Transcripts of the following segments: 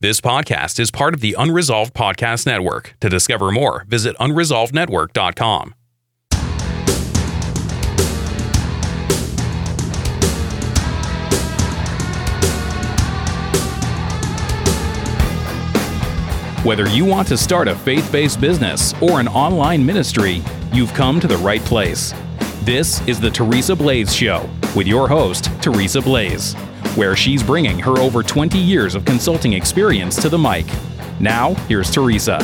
This podcast is part of the Unresolved Podcast Network. To discover more, visit unresolvednetwork.com. Whether you want to start a faith based business or an online ministry, you've come to the right place. This is the Teresa Blaze Show with your host, Teresa Blaze, where she's bringing her over 20 years of consulting experience to the mic. Now, here's Teresa.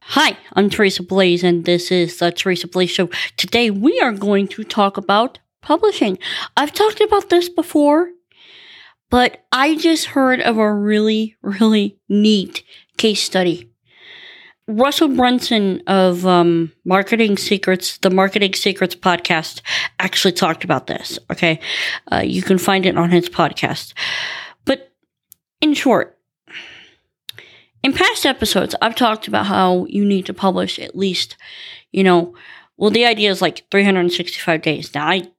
Hi, I'm Teresa Blaze, and this is the Teresa Blaze Show. Today, we are going to talk about publishing. I've talked about this before but I just heard of a really, really neat case study. Russell Brunson of um, Marketing Secrets, the Marketing Secrets podcast, actually talked about this. Okay. Uh, you can find it on his podcast. But in short, in past episodes, I've talked about how you need to publish at least, you know, well, the idea is like 365 days. Now, I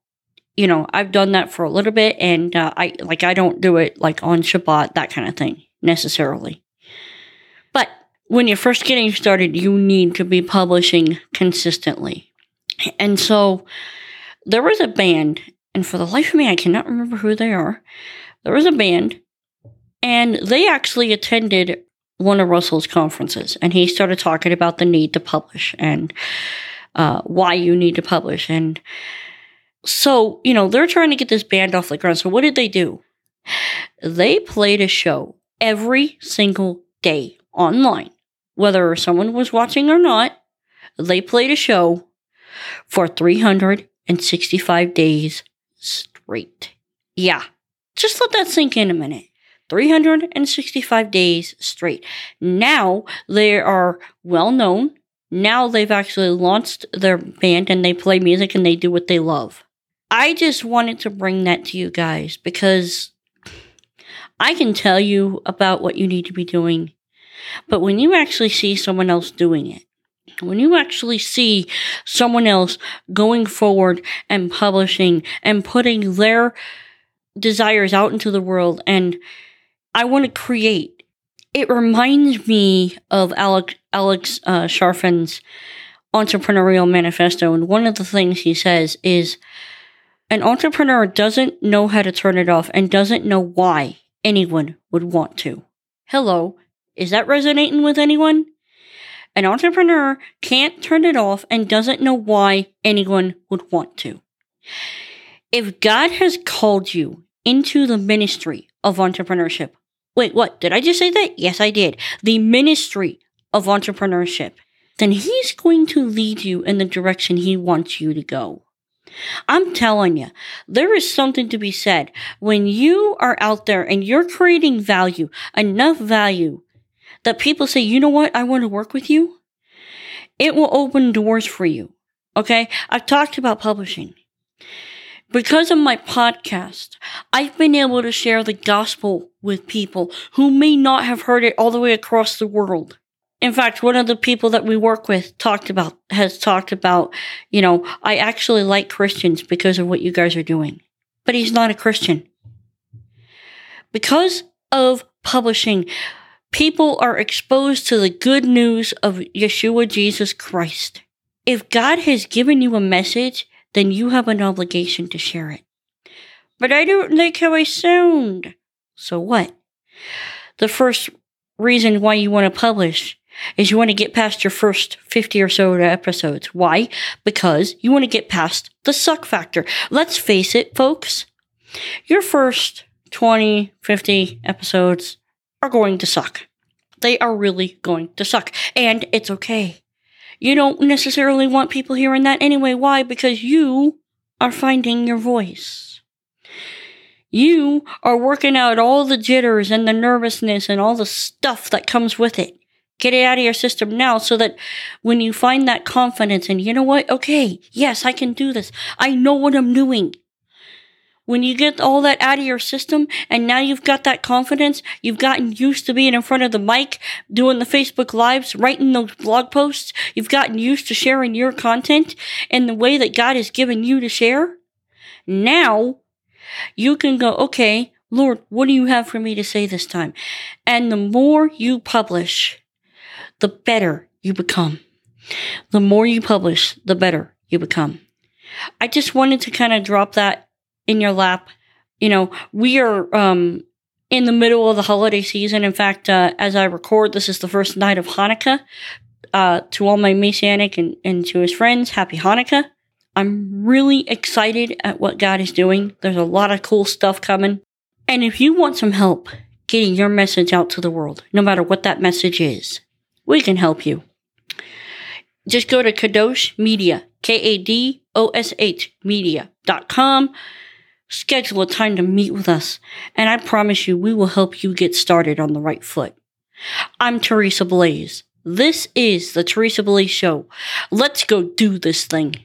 you know, I've done that for a little bit and uh, I like I don't do it like on Shabbat that kind of thing necessarily. When you're first getting started, you need to be publishing consistently. And so there was a band and for the life of me I cannot remember who they are. There was a band and they actually attended one of Russell's conferences and he started talking about the need to publish and uh, why you need to publish and so, you know, they're trying to get this band off the ground. So, what did they do? They played a show every single day online. Whether someone was watching or not, they played a show for 365 days straight. Yeah, just let that sink in a minute. 365 days straight. Now they are well known. Now they've actually launched their band and they play music and they do what they love. I just wanted to bring that to you guys because I can tell you about what you need to be doing, but when you actually see someone else doing it, when you actually see someone else going forward and publishing and putting their desires out into the world and I want to create, it reminds me of Alex, Alex uh, Charfen's entrepreneurial manifesto. And one of the things he says is, an entrepreneur doesn't know how to turn it off and doesn't know why anyone would want to. Hello, is that resonating with anyone? An entrepreneur can't turn it off and doesn't know why anyone would want to. If God has called you into the ministry of entrepreneurship, wait, what? Did I just say that? Yes, I did. The ministry of entrepreneurship, then He's going to lead you in the direction He wants you to go. I'm telling you, there is something to be said when you are out there and you're creating value, enough value that people say, you know what, I want to work with you. It will open doors for you. Okay. I've talked about publishing. Because of my podcast, I've been able to share the gospel with people who may not have heard it all the way across the world. In fact, one of the people that we work with talked about, has talked about, you know, I actually like Christians because of what you guys are doing. But he's not a Christian. Because of publishing, people are exposed to the good news of Yeshua Jesus Christ. If God has given you a message, then you have an obligation to share it. But I don't like how I sound. So what? The first reason why you want to publish is you want to get past your first 50 or so episodes. Why? Because you want to get past the suck factor. Let's face it, folks. Your first 20, 50 episodes are going to suck. They are really going to suck. And it's okay. You don't necessarily want people hearing that anyway. Why? Because you are finding your voice. You are working out all the jitters and the nervousness and all the stuff that comes with it. Get it out of your system now so that when you find that confidence and you know what? Okay, yes, I can do this. I know what I'm doing. When you get all that out of your system and now you've got that confidence, you've gotten used to being in front of the mic, doing the Facebook lives, writing those blog posts, you've gotten used to sharing your content in the way that God has given you to share. Now You can go, okay, Lord, what do you have for me to say this time? And the more you publish, the better you become. The more you publish, the better you become. I just wanted to kind of drop that in your lap. You know, we are um, in the middle of the holiday season. In fact, uh, as I record, this is the first night of Hanukkah. Uh, to all my Messianic and, and Jewish friends, happy Hanukkah. I'm really excited at what God is doing. There's a lot of cool stuff coming. And if you want some help getting your message out to the world, no matter what that message is, we can help you. Just go to Kadosh Media, K A D O S H Media.com. Schedule a time to meet with us, and I promise you we will help you get started on the right foot. I'm Teresa Blaze. This is the Teresa Blaze Show. Let's go do this thing.